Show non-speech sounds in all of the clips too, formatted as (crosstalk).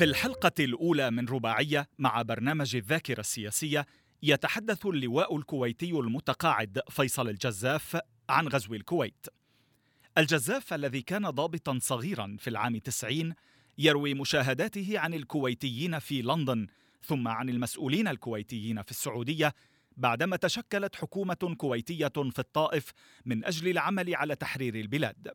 في الحلقة الأولى من رباعية مع برنامج الذاكرة السياسية يتحدث اللواء الكويتي المتقاعد فيصل الجزاف عن غزو الكويت. الجزاف الذي كان ضابطا صغيرا في العام 90 يروي مشاهداته عن الكويتيين في لندن ثم عن المسؤولين الكويتيين في السعودية بعدما تشكلت حكومة كويتية في الطائف من أجل العمل على تحرير البلاد.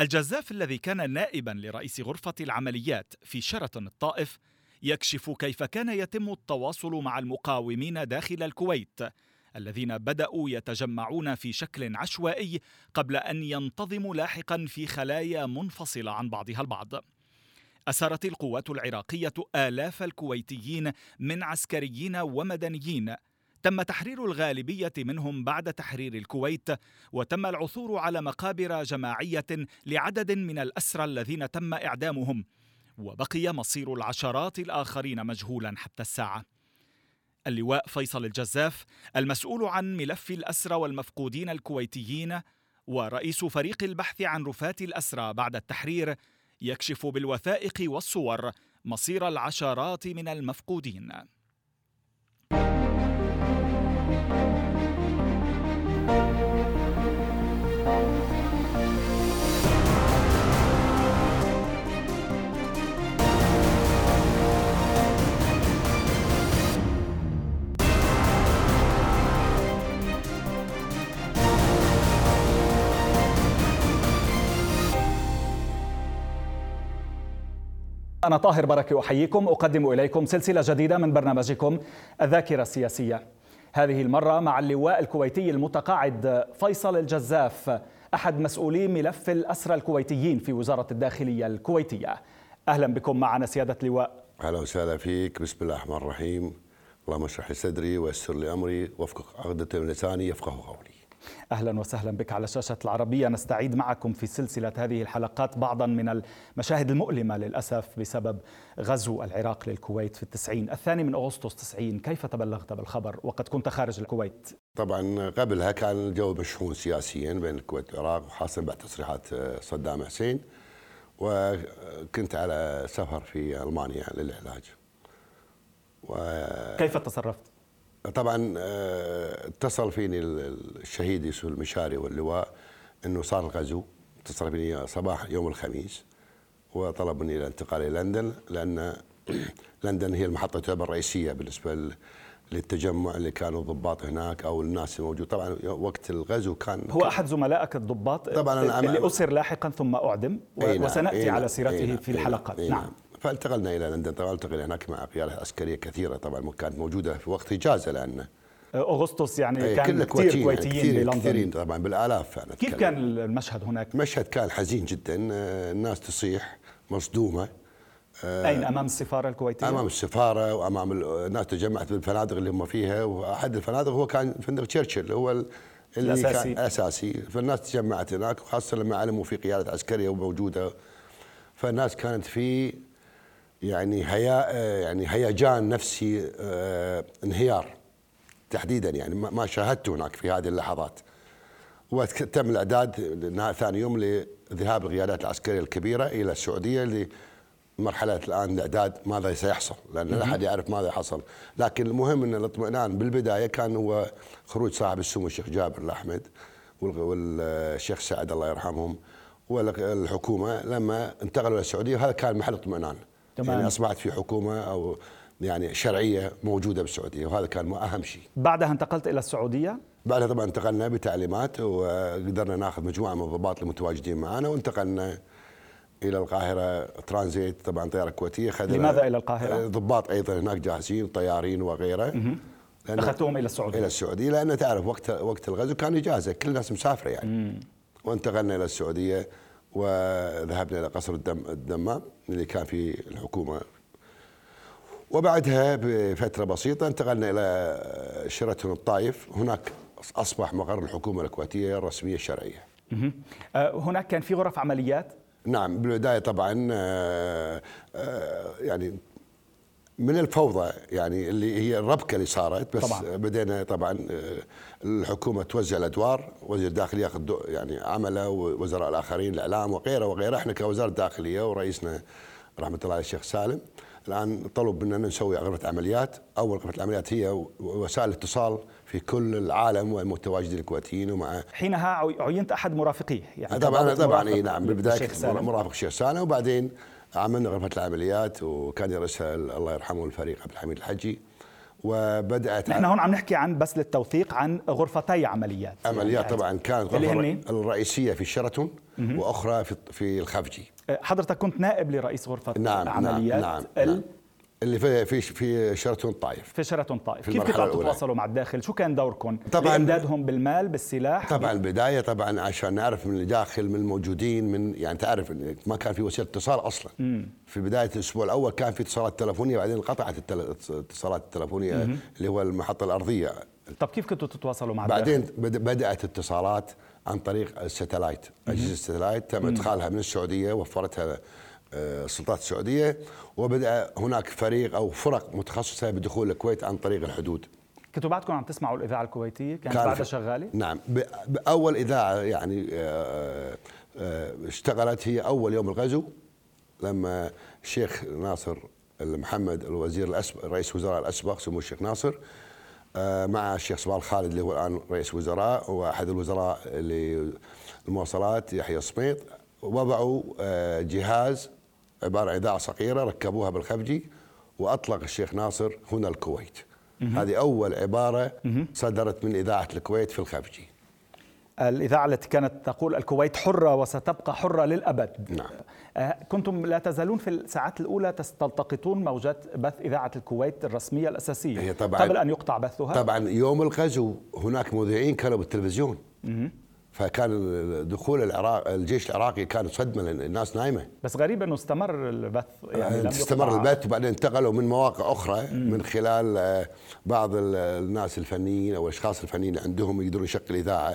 الجزاف الذي كان نائبا لرئيس غرفة العمليات في شرطن الطائف يكشف كيف كان يتم التواصل مع المقاومين داخل الكويت الذين بدأوا يتجمعون في شكل عشوائي قبل أن ينتظموا لاحقا في خلايا منفصلة عن بعضها البعض. أسرت القوات العراقية آلاف الكويتيين من عسكريين ومدنيين تم تحرير الغالبية منهم بعد تحرير الكويت وتم العثور على مقابر جماعية لعدد من الأسرى الذين تم إعدامهم وبقي مصير العشرات الآخرين مجهولا حتى الساعة. اللواء فيصل الجزاف المسؤول عن ملف الأسرى والمفقودين الكويتيين ورئيس فريق البحث عن رفاة الأسرى بعد التحرير يكشف بالوثائق والصور مصير العشرات من المفقودين. أنا طاهر بركة أحييكم أقدم إليكم سلسلة جديدة من برنامجكم الذاكرة السياسية. هذه المرة مع اللواء الكويتي المتقاعد فيصل الجزاف أحد مسؤولي ملف الأسرى الكويتيين في وزارة الداخلية الكويتية. أهلا بكم معنا سيادة اللواء. أهلا وسهلا فيك بسم الله الرحمن الرحيم. اللهم اشرح لي صدري ويسر لي أمري وافقك عقدة من لساني يفقه قولي. أهلا وسهلا بك على شاشة العربية. نستعيد معكم في سلسلة هذه الحلقات بعضا من المشاهد المؤلمة للأسف بسبب غزو العراق للكويت في التسعين. الثاني من أغسطس 90 كيف تبلغت بالخبر؟ وقد كنت خارج الكويت. طبعا قبلها كان الجو مشحون سياسيا بين الكويت والعراق وخاصه بعد تصريحات صدام حسين. وكنت على سفر في ألمانيا للعلاج. و... كيف تصرفت؟ طبعا آه، اتصل فيني الشهيد يوسف المشاري واللواء إنه صار الغزو. اتصل فيني صباح يوم الخميس وطلب مني الانتقال إلى لندن لأن (clears throat) لندن هي المحطة تعتبر الرئيسيه بالنسبة للتجمع اللي كانوا ضباط هناك أو الناس الموجود طبعا وقت الغزو كان هو أحد زملائك الضباط طبعا أنا اللي أسر لاحقا ثم أعدم نعم، وسنأتي نعم، على سيرته نعم، في الحلقات. نعم, نعم. فانتقلنا إلى لندن. طبعا التقينا هناك مع قياده عسكرية كثيرة. طبعا كانت موجودة في وقت إجازة لأن أغسطس يعني كان كثير كويتيين يعني بلندن كثيرين طبعا بالآلاف كيف كان المشهد هناك؟ المشهد كان حزين جدا. الناس تصيح مصدومة. أين؟ أمام السفارة الكويتية؟ أمام السفارة وأمام الناس تجمعت بالفنادق اللي هم فيها. وأحد الفنادق هو كان فندق تشرشل هو اللي الأساسي. كان اساسي فالناس تجمعت هناك وخاصة لما علموا في قيادة عسكرية موجوده فالناس كانت في يعني هيا يعني هيجان نفسي آه، انهيار تحديدا يعني ما شاهدته هناك في هذه اللحظات. وتم الإعداد ثاني يوم لذهاب القيادات العسكرية الكبيرة إلى السعودية لمرحلة الآن الإعداد ماذا سيحصل لأن لا أحد يعرف ماذا حصل. لكن المهم إن الاطمئنان بالبداية كان هو خروج صاحب السمو الشيخ جابر الأحمد والشيخ سعد الله يرحمهم والحكومة لما انتقلوا إلى السعودية وهذا كان محل اطمئنان. تمام. يعني أصبحت في حكومة أو يعني شرعية موجودة بالسعودية وهذا كان أهم شيء. بعدها انتقلت إلى السعودية؟ بعدها طبعا انتقلنا بتعليمات وقدرنا ناخذ مجموعة من الضباط المتواجدين معنا وانتقلنا إلى القاهرة ترانزيت طبعا طيارة كويتية خذنا لماذا إلى القاهرة؟ ضباط أيضا هناك جاهزين طيارين وغيره أخذتهم إلى السعودية إلى السعودية لأن تعرف وقت وقت الغزو كان إجازة كل الناس مسافره يعني مم. وانتقلنا إلى السعودية وذهبنا إلى قصر الدم الدمام اللي كان في الحكومة وبعدها بفترة بسيطة انتقلنا إلى شيراتون الطائف هناك أصبح مقر الحكومة الكويتية الرسمية الشرعية. أه، هناك كان في غرف عمليات؟ نعم بالبداية طبعا أه، أه، يعني من الفوضى يعني اللي هي الربكة اللي صارت بس طبعا. بدينا طبعا الحكومة توزع الأدوار وزير الداخليه ياخذ يعني عمله ووزراء الآخرين الإعلام وغيره وغيره. إحنا كوزارة داخلية ورئيسنا رحمة الله الشيخ سالم الآن طلب مننا نسوي غرفة عمليات. أول غرفة العمليات هي وسائل الاتصال في كل العالم والمتواجدين الكويتيين ومع حينها عينت أحد مرافقيه يعني طبعا طبعا إي نعم بالبداية مرافق الشيخ سالم وبعدين عملنا غرفه العمليات وكان يرسها الله يرحمه الفريق عبد الحميد الحجي وبدأت نحن هون عم نحكي عن بس للتوثيق عن غرفتي عمليات. عمليات يعني طبعا كانت غرفة الرئيسية في شيراتون وأخرى في في الخفجي. حضرتك كنت نائب لرئيس غرفة نعم عمليات نعم نعم, نعم. اللي في في في شيراتون طائف في شيراتون طائف كيف كنتوا تتواصلوا مع الداخل؟ شو كان دوركم؟ طبعا امدادهم بالمال بالسلاح؟ طبعا البداية طبعا عشان نعرف من الداخل من الموجودين من يعني تعرف ما كان في وسيلة اتصال أصلا. مم. في بداية الأسبوع الأول كان في اتصالات تلفونية بعدين انقطعت الاتصالات التلفونية مم. اللي هو المحطة الأرضية. طب كيف كنتوا تتواصلوا مع بعدين الداخل؟ بدأت اتصالات عن طريق ال satellite. أجهزة ال satellite تم إدخالها من السعودية وفرتها السلطات السعودية وبدأ هناك فريق أو فرق متخصصة بدخول الكويت عن طريق الحدود. كنتوا بعدكم عم تسمعوا الإذاعة الكويتية؟ كانت كان بعدها شغالة؟ نعم. بأول إذاعة يعني آه، آه، اشتغلت هي أول يوم الغزو لما الشيخ ناصر محمد الوزير الأسبق رئيس وزراء الأسبق سمو الشيخ ناصر آه، مع الشيخ صباح الخالد اللي هو الآن رئيس وزراء وأحد الوزراء للمواصلات يحيى الصميط وضعوا جهاز عبارة عن إذاعة صغيرة ركبوها بالخفجي وأطلق الشيخ ناصر هنا الكويت. هذه أول عبارة صدرت من إذاعة الكويت في الخفجي. الإذاعة التي كانت تقول الكويت حرة وستبقى حرة للأبد. نعم. آه، كنتم لا تزالون في الساعات الأولى تلتقطون موجات بث إذاعة الكويت الرسمية الأساسية هي طبعا قبل أن يقطع بثها؟ طبعا يوم الغزو هناك مذيعين كانوا بالتلفزيون. فكان دخول العراق الجيش العراقي كان صدمه للناس نايمة بس غريب إنه استمر البث يعني لم استمر البث وبعدين انتقلوا من مواقع أخرى مم. من خلال آه، بعض الناس الفنيين أو الأشخاص الفنيين اللي عندهم يقدرون يشغل إذاعة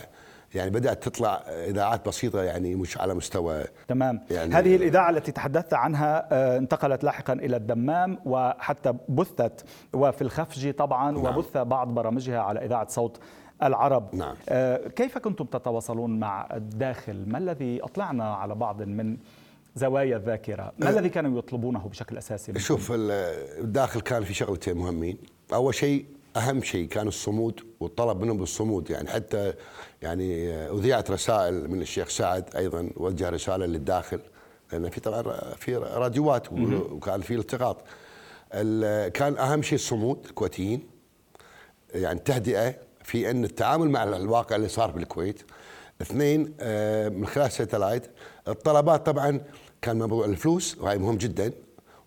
يعني بدأت تطلع إذاعات بسيطة يعني مش على مستوى تمام يعني هذه الإذاعة التي تحدثت عنها آه، انتقلت لاحقا إلى الدمام وحتى بثت وفي الخفجي طبعا نعم. وبث بعض برامجها على إذاعة صوت العرب. نعم. آه، كيف كنتم تتواصلون مع الداخل؟ ما الذي أطلعنا على بعض من زوايا الذاكرة؟ ما أه. الذي كانوا يطلبونه بشكل أساسي؟ شوف الداخل كان في شغلتين مهمين. أول شيء أهم شيء كان الصمود والطلب منهم بالصمود يعني حتى يعني أذيعت رسائل من الشيخ سعد أيضا وجه رسالة للداخل لأن في طبعا في راديوات وكان في التقاط. كان أهم شيء الصمود الكويتيين يعني تهدئة في أن التعامل مع الواقع اللي صار بالكويت. اثنين آه، من خلال الساتلايت الطلبات طبعا كان موضوع الفلوس وهي مهم جدا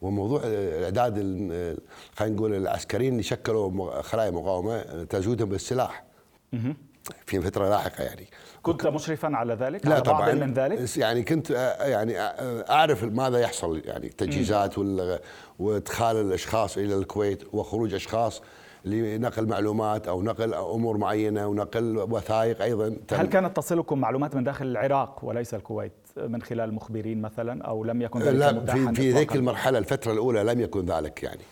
وموضوع الأعداد خلينا نقول العسكريين اللي شكلوا خلايا مقاومة تزويدهم بالسلاح. في فترة لاحقة يعني. كنت مشرفا على ذلك؟ لا على طبعا. من ذلك؟ يعني كنت آه، يعني آه، أعرف ماذا يحصل يعني تجهيزات وإدخال الأشخاص إلى الكويت وخروج أشخاص. لنقل معلومات أو نقل أمور معينة ونقل وثائق أيضا هل كانت تصلكم معلومات من داخل العراق وليس الكويت من خلال مخبرين مثلا أو لم يكن ذلك لا في في ذيك المرحلة الفترة الأولى لم يكن ذلك يعني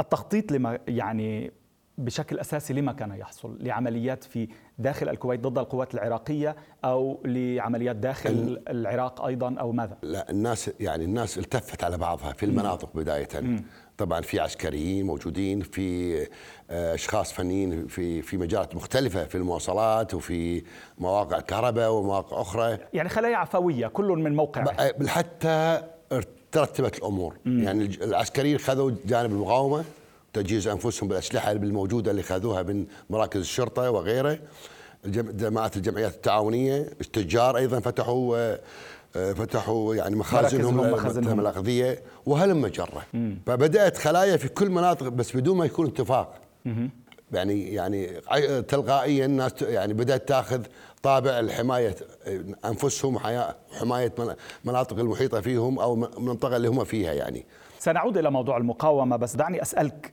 التخطيط لما يعني بشكل أساسي لما كان يحصل؟ لعمليات في داخل الكويت ضد القوات العراقية أو لعمليات داخل العراق أيضا أو ماذا؟ لا الناس يعني الناس التفت على بعضها في المناطق بداية م. طبعا في عسكريين موجودين في آه، أشخاص فنيين في في مجالات مختلفة في المواصلات وفي مواقع كهرباء ومواقع أخرى. يعني خلايا عفويه كل من موقع. آه، حتى ترتبت الأمور. مم. يعني العسكريين خذوا جانب المقاومة تجهيز أنفسهم بالأسلحة الموجودة اللي خذوها من مراكز الشرطة وغيره. جماعات الجمعيات التعاونية التجار أيضا فتحوا آه، فتحوا يعني مخازنهم الأغذية وهلم جرة؟ فبدأت خلايا في كل مناطق بس بدون ما يكون اتفاق. يعني يعني تلقائيا الناس يعني بدأت تأخذ طابع الحماية أنفسهم حماية مناطق المحيطة فيهم أو المنطقة اللي هم فيها يعني. سنعود إلى موضوع المقاومة بس دعني أسألك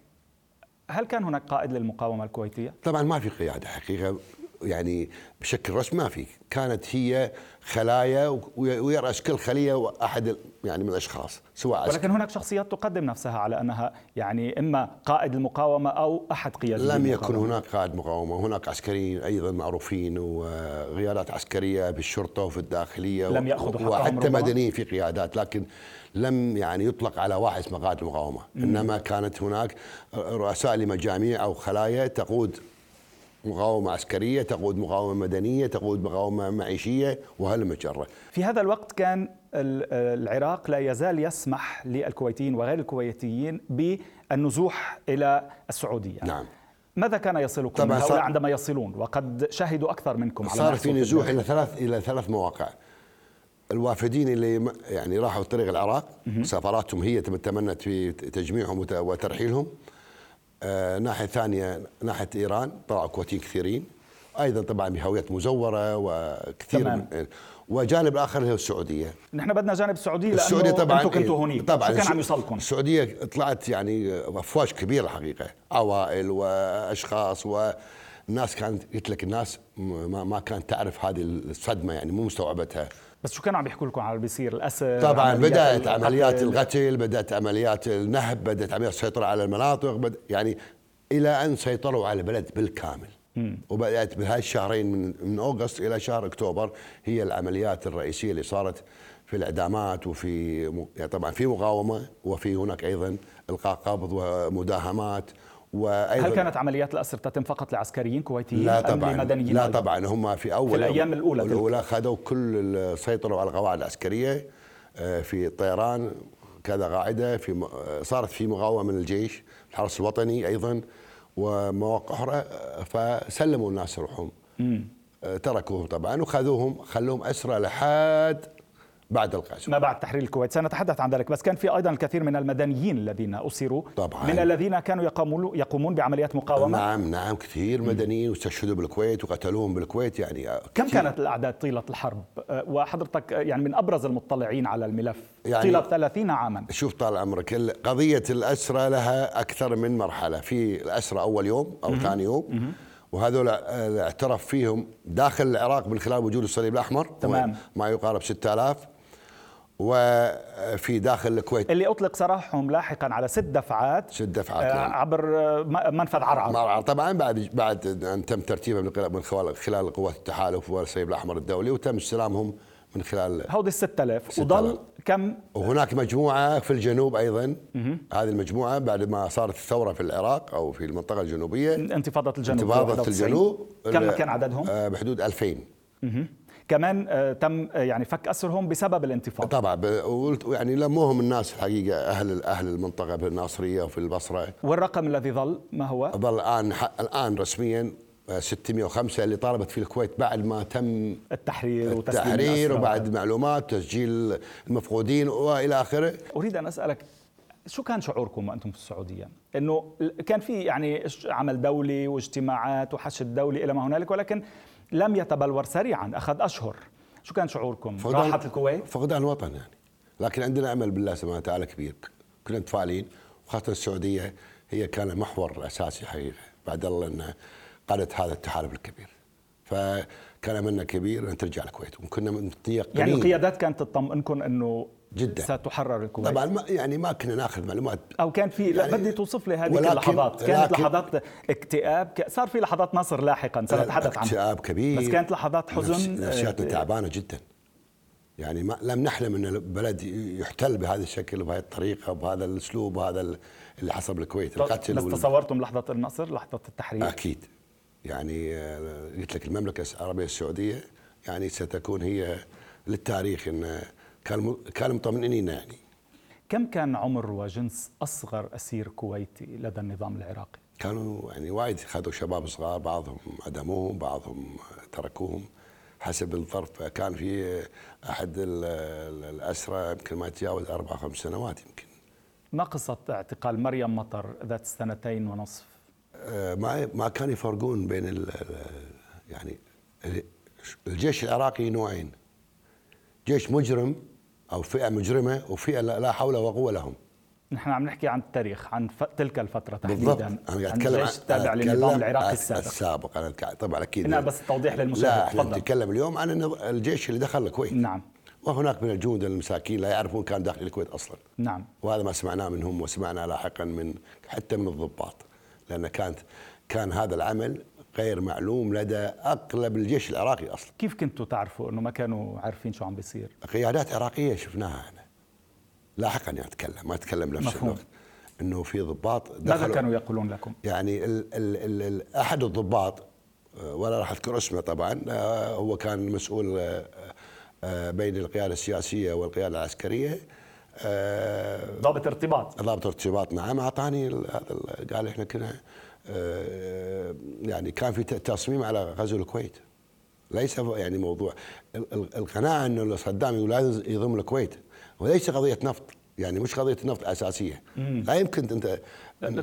هل كان هناك قائد للمقاومة الكويتية؟ طبعا ما في قيادة حقيقة. يعني بشكل رسمي ما في. كانت هي خلايا ويرأس كل خلية أحد يعني من الأشخاص سواء ولكن هناك شخصيات تقدم نفسها على أنها يعني إما قائد المقاومة أو أحد قيادي لم يكن هناك قائد مقاومة هناك عسكريين أيضا معروفين وغيارات عسكرية بالشرطة وفي الداخلية لم يأخذوا وحتى مدنيين في قيادات لكن لم يعني يطلق على واحد اسمه قائد المقاومة. إنما كانت هناك رؤساء لمجاميع أو خلايا تقود مقاومة عسكرية تقود مقاومة مدنية تقود مقاومة معيشية وهالمجرة في هذا الوقت كان العراق لا يزال يسمح للكويتيين وغير الكويتيين بالنزوح إلى السعودية. نعم. ماذا كان يصلكم؟ هؤلاء عندما يصلون وقد شهدوا أكثر منكم صار في نزوح إلى ثلاث إلى ثلاث مواقع. الوافدين اللي يعني راحوا طريق العراق سفراتهم هي تمنت في تجميعهم وترحيلهم. آه ناحية ثانية ناحية إيران طلعوا كويتيين كثيرين. أيضا طبعا بهويات مزورة وكثير تمام. من وجانب آخر اللي هو السعودية. نحن بدنا جانب السعوديه لأنه السعودية طبعا أنتم كنتوا هونيك طبعا شو كان عم يوصلكم السعودية طلعت يعني أفواج كبيرة الحقيقة عوائل وأشخاص والناس كانت قلت لك الناس ما, ما كانت تعرف هذه الصدمة يعني مو مستوعبتها. بس شو كانوا عم يحكوا لكم على اللي بيصير؟ الأسر طبعا بدأت عمليات القتل بدأت عمليات النهب بدأت عمليات السيطرة على المناطق بد يعني إلى أن سيطروا على البلد بالكامل. مم. وبدأت بهاي الشهرين من من اوغست إلى شهر أكتوبر هي العمليات الرئيسية اللي صارت في الإعدامات وفي يعني طبعا في مقاومة وفي هناك أيضا إلقاء قبض ومداهمات وأيضا هل كانت عمليات الأسر تتم فقط لعسكريين كويتيين لا طبعا. أم لمدنيين لا طبعا. هم في أول في الأيام الأولى الأولى اخذوا كل سيطروا على القواعد العسكرية آه، في الطيران كذا قاعدة في آه، صارت في مقاومة من الجيش الحرس الوطني أيضا ومواقع أخرى آه، فسلموا الناس روحهم. تركوهم طبعا وخذوهم خلوهم اسرى لحد بعد القسم ما بعد تحرير الكويت. سنتحدث عن ذلك بس كان في أيضا الكثير من المدنيين الذين أسروا. طبعا. من الذين كانوا يقومون يقومون بعمليات مقاومة. نعم نعم كثير مدنيين واستشهدوا بالكويت وقتلوهم بالكويت يعني كم كثير. كانت الأعداد طيلة الحرب؟ أه، وحضرتك يعني من أبرز المطلعين على الملف. يعني طيلة 30 عاما. شوف طال عمرك قضية الأسرى لها أكثر من مرحلة. في الأسرى أول يوم أو ثاني يوم وهذول اعترف فيهم داخل العراق من خلال وجود الصليب الأحمر تمام. ما يقارب 6000 وفي داخل الكويت. اللي أطلق سراحهم لاحقا على ست دفعات ست دفعات آه، نعم. عبر منفذ عرعر عرعر طبعا بعد بعد أن تم ترتيبها من خلال قوات التحالف والصليب الأحمر الدولي وتم استلامهم من خلال هودي ال 6000 وضل كم؟ وهناك مجموعة في الجنوب أيضا. مه. هذه المجموعة بعد ما صارت الثورة في العراق أو في المنطقة الجنوبية. انتفاضة الجنوب انتفاضة الجنوب. كم كان عددهم؟ آه، بحدود 2000 مه. كمان آه، تم آه، يعني فك أسرهم بسبب الانتفاضة طبعا يعني لموهم الناس الحقيقة أهل أهل المنطقة في الناصرية وفي البصرة والرقم الذي ظل ما هو؟ ظل الآن الآن رسميا 605 اللي طالبت في الكويت بعد ما تم التحرير التحرير وبعد معلومات تسجيل المفقودين وإلى آخره أريد أن أسألك شو كان شعوركم وأنتم في السعودية؟ إنه كان في يعني عمل دولي واجتماعات وحشد دولي إلى ما هنالك ولكن لم يتبلور سريعا. أخذ أشهر. شو كان شعوركم؟ راحت الكويت؟ فقدان الوطن يعني. لكن عندنا أمل بالله سبحانه وتعالى كبير. كنا متفائلين وخاصة السعودية هي كان المحور الأساسي حقيقة بعد الله أن قادت هذا التحالف الكبير. فكان أملنا كبير أن ترجع الكويت وكنا متيقنين. يعني القيادات كانت تطمئنكم إنه جدا. ستحرر الكويت. طبعا ما يعني ما كنا ناخذ معلومات. أو كان في يعني بدي توصف لي هذه اللحظات. كانت لحظات اكتئاب. صار في لحظات نصر لاحقا سنتحدث عنها اكتئاب كبير. بس كانت لحظات حزن نفسياتنا تعبانة جدا. يعني ما لم نحلم إن البلد يحتل بهذا الشكل وبهذه الطريقة وبهذا الأسلوب وهذا اللي حصل بالكويت. القتل بس تصورتم لحظة النصر لحظة التحرير؟ أكيد. يعني آه، قلت لك المملكة العربية السعودية يعني ستكون هي للتاريخ إن كان كان مطمئنين يعني كم كان عمر وجنس أصغر أسير كويتي لدى النظام العراقي؟ كانوا يعني وايد خذوا شباب صغار بعضهم عدموهم بعضهم تركوهم حسب الظرف كان في أحد الاسرى يمكن ما يتجاوز أربع خمس سنوات يمكن ما قصه اعتقال مريم مطر ذات السنتين ونصف؟ آه، ما ما كانوا يفرقون بين يعني الجيش العراقي نوعين جيش مجرم أو فئة مجرمة وفئه لا حول ولا قوة لهم. نحن عم نحكي عن التاريخ عن ف... تلك الفترة تحديدا. بالضبط. أنا قاعد أتكلم عن تابع للنظام العراقي السابق. السابق. أنا طبعا أكيد. هنا بس توضيح للمشاهد. لا إحنا نتكلم اليوم عن الجيش اللي دخل الكويت. نعم. وهناك من الجنود المساكين لا يعرفون كان داخل الكويت أصلا. نعم. وهذا ما سمعناه منهم وسمعنا لاحقا من حتى من الضباط. لأن كانت كان هذا العمل غير معلوم لدى اغلب الجيش العراقي أصلا. كيف كنتوا تعرفوا إنه ما كانوا عارفين شو عم بيصير؟ قيادات عراقية شفناها إحنا لاحقا يعني أتكلم ما أتكلم بنفس الوقت. إنه في ضباط ماذا كانوا يقولون لكم؟ يعني ال ال ال أحد الضباط آه، ولا راح أذكر اسمه طبعا آه، هو كان مسؤول آه، بين القيادة السياسية والقيادة العسكرية ضابط ارتباط. ضابط ارتباط نعم أعطاني هذا قال إحنا كنا يعني كان في تصميم على غزو الكويت. ليس يعني موضوع. القناعة إنه صدام لازم يضم الكويت. وليس قضية نفط. يعني مش قضية النفط أساسية. مم. لا يمكن انت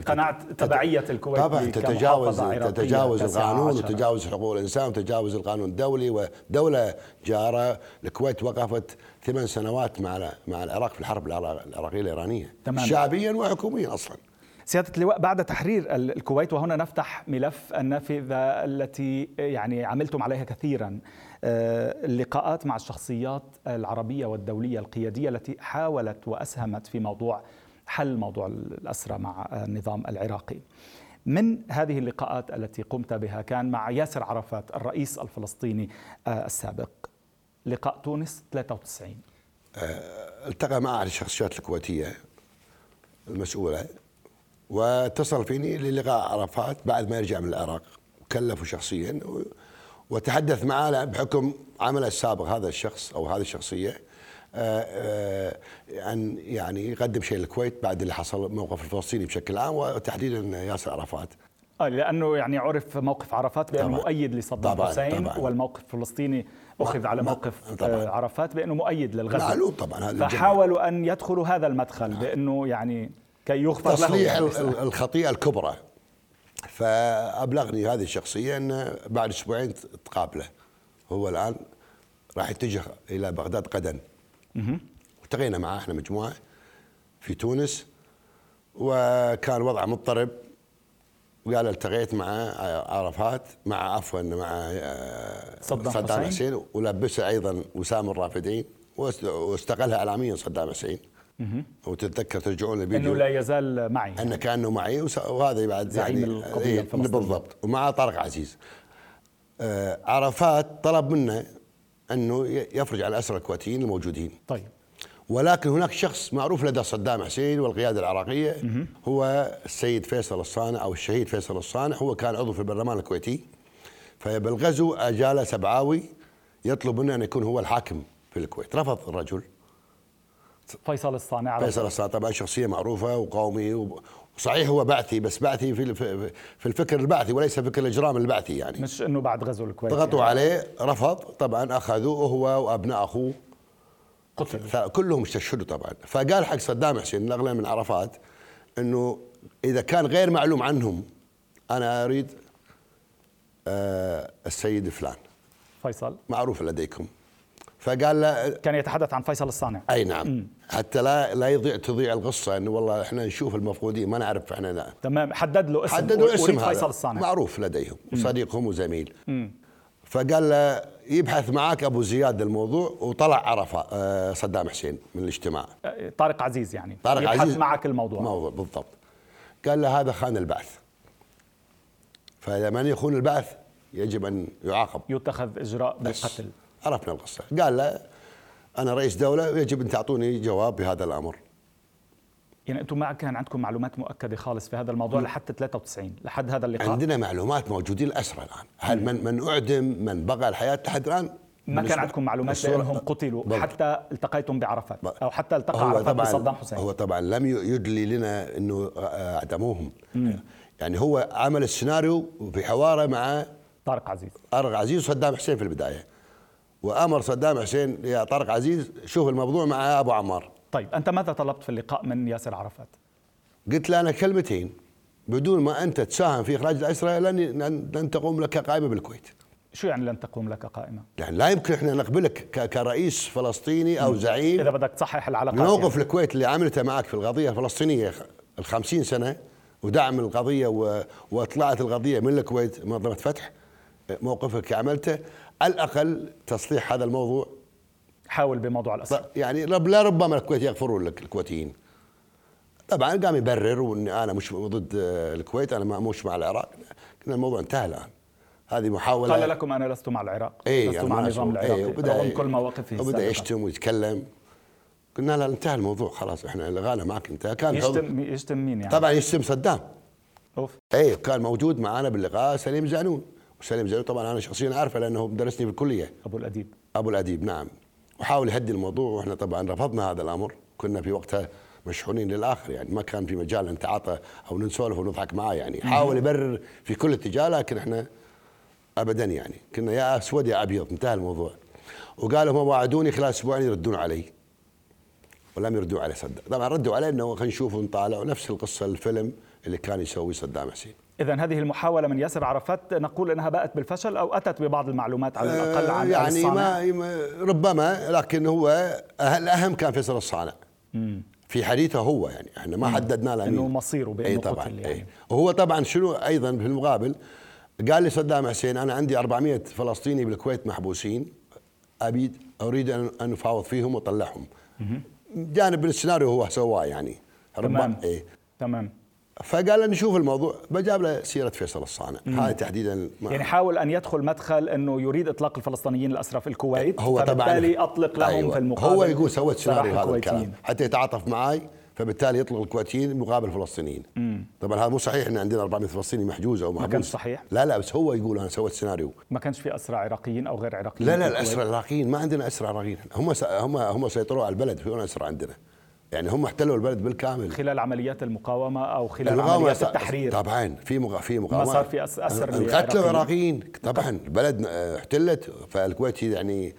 قناعه تبعية الكويت طبعا تتجاوز تتجاوز القانون وتجاوز حقوق الإنسان وتجاوز القانون الدولي ودولة جارة. الكويت وقفت ثمان سنوات مع مع العراق في الحرب العراقية الإيرانية. تمام. شعبيا وحكوميا أصلا. سيادة اللواء بعد تحرير الكويت وهنا نفتح ملف النافذة التي يعني عملتم عليها كثيرا آه، اللقاءات مع الشخصيات العربية والدولية القيادية التي حاولت وأسهمت في موضوع حل موضوع الأسرى مع النظام العراقي. من هذه اللقاءات التي قمت بها كان مع ياسر عرفات الرئيس الفلسطيني آه، السابق. لقاء تونس 93 آه، التقى مع الشخصيات الكويتية المسؤولة. واتصل فيني للقاء عرفات بعد ما يرجع من العراق وكلفه شخصيا وتحدث معاه بحكم عمله السابق هذا الشخص أو هذه الشخصية آه، آه، ان يعني يقدم شيء للكويت بعد اللي حصل موقف الفلسطيني بشكل عام وتحديدا ياسر عرفات. آه لأنه يعني عرف موقف عرفات بأنه مؤيد لصدام حسين طبعاً. والموقف الفلسطيني أخذ على موقف طبعاً. عرفات بأنه مؤيد للغزو. معلوم طبعا هذا فحاولوا أن يدخلوا هذا المدخل بأنه يعني كي يغفر تصليح له تصليح الخطيئة الكبرى. فأبلغني هذه الشخصيه ان بعد أسبوعين تقابله. هو الآن راح يتجه إلى بغداد غدا. التقينا معه إحنا مجموعة في تونس. وكان وضعه مضطرب. وقال التقيت مع عرفات مع عفوا مع آه، صدام, صدام حسين, حسين ولبسه أيضا وسام الرافدين واستقلها اعلاميا صدام حسين. وتتذكر ترجعون الفيديو إنه لا يزال معي. أنه كانه معي وهذا بعد زعيم يعني القضية إيه بالضبط. ومع طارق عزيز. آه عرفات طلب منه أنه يفرج على الاسرى الكويتيين الموجودين. طيب. ولكن هناك شخص معروف لدى صدام حسين والقيادة العراقية هو السيد فيصل الصانع أو الشهيد فيصل الصانع. هو كان عضو في البرلمان الكويتي. فبالغزو أجال سبعاوي يطلب منه أن يكون هو الحاكم في الكويت. رفض الرجل. فيصل الصانع فيصل الصانع طبعا شخصية معروفة وقومي صحيح هو بعثي بس بعثي في في الفكر البعثي وليس فكر الإجرام البعثي يعني. مش إنه بعد غزو الكويت. ضغطوا يعني. عليه رفض طبعا أخذوه هو وأبناء أخوه. قتل كلهم استشهدوا طبعا. فقال حق صدام حسين نقلا من عرفات إنه إذا كان غير معلوم عنهم أنا أريد آه السيد فلان. فيصل. معروف لديكم. فقال له كان يتحدث عن فيصل الصانع. أي نعم. م. حتى لا لا يضيع تضيع القصة إنه والله إحنا نشوف المفقودين ما نعرف إحنا لا. تمام. حدد له اسم حدد له اسم فيصل الصانع. معروف لديهم وصديقهم وزميل. م. فقال له يبحث معك أبو زياد الموضوع وطلع عرفة آه، صدام حسين من الاجتماع. آه، طارق عزيز يعني. طارق يبحث عزيز. معك الموضوع. موضوع بالضبط. قال له هذا خان البعث. فاذا من يخون البعث يجب أن يعاقب. يتخذ إجراء بالقتل. عرفنا القصة. قال له أنا رئيس دولة يجب أن تعطوني جواب بهذا الأمر. يعني أنتم ما كان عندكم معلومات مؤكدة خالص في هذا الموضوع لحد 93 لحد هذا اللقاء؟ عندنا معلومات موجودين الاسرى الآن. هل من من أعدم من بقى الحياة لحد الآن؟ ما كان عندكم معلومات بانهم قتلوا بل. حتى التقيتم بعرفات أو حتى التقى عرفات بصدام حسين. هو طبعا لم يدلي لنا إنه أعدموهم. يعني هو عمل السيناريو في حواره مع طارق عزيز. طارق عزيز وصدام حسين في البداية. وأمر صدام حسين يا طارق عزيز شوف الموضوع مع أبو عمار. طيب أنت ماذا طلبت في اللقاء من ياسر عرفات؟ قلت له أنا كلمتين بدون ما أنت تساهم في إخراج الاسرى لن لن تقوم لك قائمة بالكويت. شو يعني لن تقوم لك قائمة؟ يعني لا يمكن إحنا نقبلك كرئيس فلسطيني أو زعيم. إذا بدك تصحح العلاقات موقف يعني. الكويت اللي عملته معك في القضية الفلسطينية ال 50 سنة ودعم القضية و... واطلاعت القضية من الكويت منظمة فتح موقفك عملته على الأقل تصليح هذا الموضوع. حاول بموضوع الاسر يعني لا ربما الكويت يغفرون لك الكويتيين. طبعا قام يبرر وان أنا مش ضد الكويت أنا مش مع العراق. كان الموضوع انتهى الآن. هذه محاولة قال لكم أنا لست مع العراق. إيه لست يعني مع النظام العراقي إيه وبدأ كل مواقفه وبدأ يشتم ويتكلم. قلنا لا انتهى الموضوع. خلاص إحنا لغانا معك انت كان يشتم يشتم مين يعني؟ طبعا يشتم صدام. أوف. اي كان موجود معنا باللقاء سليم زعنون وسليم زعنون طبعا أنا شخصيا عارفه لأنه درسني في الكلية. أبو الأديب. أبو الأديب نعم. وحاول يهدي الموضوع وإحنا طبعا رفضنا هذا الأمر. كنا في وقتها مشحونين للآخر يعني ما كان في مجال نتعاطى أو نسولف ونضحك معاه يعني. حاول يبرر في كل اتجاه لكن إحنا ابدا يعني. كنا يا أسود يا أبيض انتهى الموضوع. وقالوا هم وعدوني خلال أسبوعين يردون علي. ولم يردوا علي صدق طبعا ردوا علي انه خلينا نشوف ونطالع نفس القصة الفيلم اللي كان يسويه صدام حسين. إذا هذه المحاولة من ياسر عرفات نقول أنها باءت بالفشل أو أتت ببعض المعلومات على الأقل عن يعني ما ربما لكن هو الأهم كان فيصل الصانع. في حديثه هو يعني إحنا ما حددنا له إنه مصيره بإنه إي طبعا يعني. أي. وهو طبعا شنو أيضا في المقابل؟ قال لي صدام حسين أنا عندي 400 فلسطيني بالكويت محبوسين أبي أريد ان أفاوض فيهم وأطلعهم. جانب السيناريو هو سواه يعني. تمام. إيه؟ تمام. فقال نشوف الموضوع بجاب له سيرة فيصل الصانع. هاي تحديدا يعني حاول أن يدخل مدخل أنه يريد إطلاق الفلسطينيين الاسرى في الكويت هو فبالتالي أطلق لهم أيوة. في المقابل هو يقول سويت سيناريو هذا الكلام. حتى يتعاطف معي فبالتالي يطلق الكويتيين مقابل الفلسطينيين. طبعا هذا مو صحيح إن عندنا 400 فلسطيني محجوز أو محبوس ما كانش صحيح. لا لا بس هو يقول أنا سويت سيناريو. ما كانش في اسرى عراقيين أو غير عراقيين لا لا الاسرى العراقيين ما عندنا اسرى عراقيين. هم هم هم سيطروا على البلد في اسرى عندنا. يعني هم احتلوا البلد بالكامل. خلال عمليات المقاومة أو خلال عمليات التحرير. طبعا في مغ... في مقاومة. ما صار في أسر قتلوا العراقيين طبعا البلد احتلت فالكويت يعني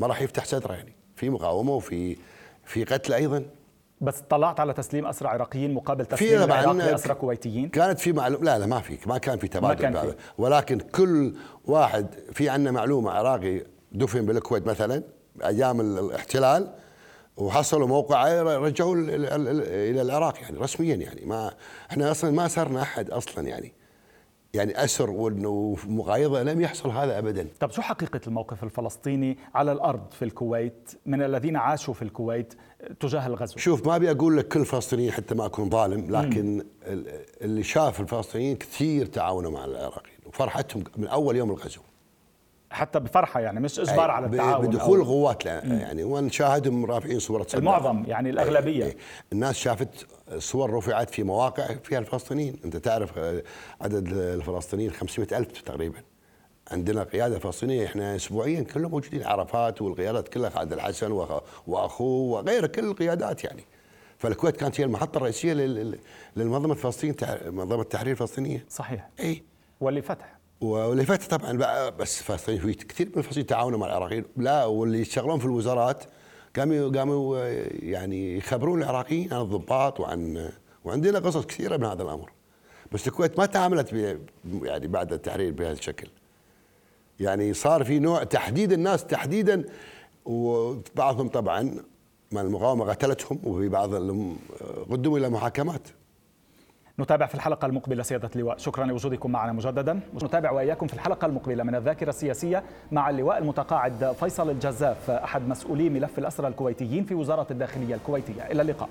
ما راح يفتح صدره يعني. في مقاومة وفي في قتل أيضا. بس طلعت على تسليم أسرى عراقيين مقابل تسليم العراق لأسرى كويتيين؟ كانت في معلومه لا لا ما في ما كان في تبادل ما كان في. ولكن كل واحد في عندنا معلومة عراقي دفن بالكويت مثلا أيام الاحتلال وحصلوا موقع رجعوا إلى العراق يعني رسميا يعني ما إحنا أصلا ما سرنا أحد أصلا يعني يعني أسر ومقايضه لم يحصل هذا ابدا. طب شو حقيقة الموقف الفلسطيني على الأرض في الكويت من الذين عاشوا في الكويت تجاه الغزو؟ شوف ما أبي أقول لك كل فلسطيني حتى ما أكون ظالم لكن م. اللي شاف الفلسطينيين كثير تعاونوا مع العراقيين وفرحتهم من أول يوم الغزو. حتى بفرحة يعني مش إجبار على التعاون بدخول القوات يعني ونشاهدهم رافعين صورة المعظم يعني الأغلبية. أي الناس شافت صور رفعت في مواقع فيها الفلسطينيين. أنت تعرف عدد الفلسطينيين 500 ألف تقريبا. عندنا قيادة فلسطينية إحنا اسبوعيا كلهم موجودين عرفات والقيادات كلها خالد الحسن وأخوه وغيره كل القيادات يعني. فالكويت كانت هي المحطة الرئيسية للمنظمه فلسطين منظمة التحرير الفلسطينيه صحيح. أي. واللي فتح. واللي فات طبعا بقى بس في كثير من الفلسطينيين تعاونوا مع العراقيين. لا واللي يشتغلون في الوزارات قاموا قاموا يعني يخبرون العراقيين عن الضباط وعن وعندنا قصص كثيرة من هذا الأمر. بس الكويت ما تعاملت يعني بعد التحرير بهذا الشكل. يعني صار في نوع تحديد الناس تحديدا وبعضهم طبعا من المقاومة قتلتهم وفي بعض قدموا إلى محاكمات. نتابع في الحلقة المقبلة سيادة اللواء. شكرا لوجودكم معنا مجددا. نتابع وإياكم في الحلقة المقبلة من الذاكرة السياسية مع اللواء المتقاعد فيصل الجزاف أحد مسؤولي ملف الأسرى الكويتيين في وزارة الداخلية الكويتية. إلى اللقاء.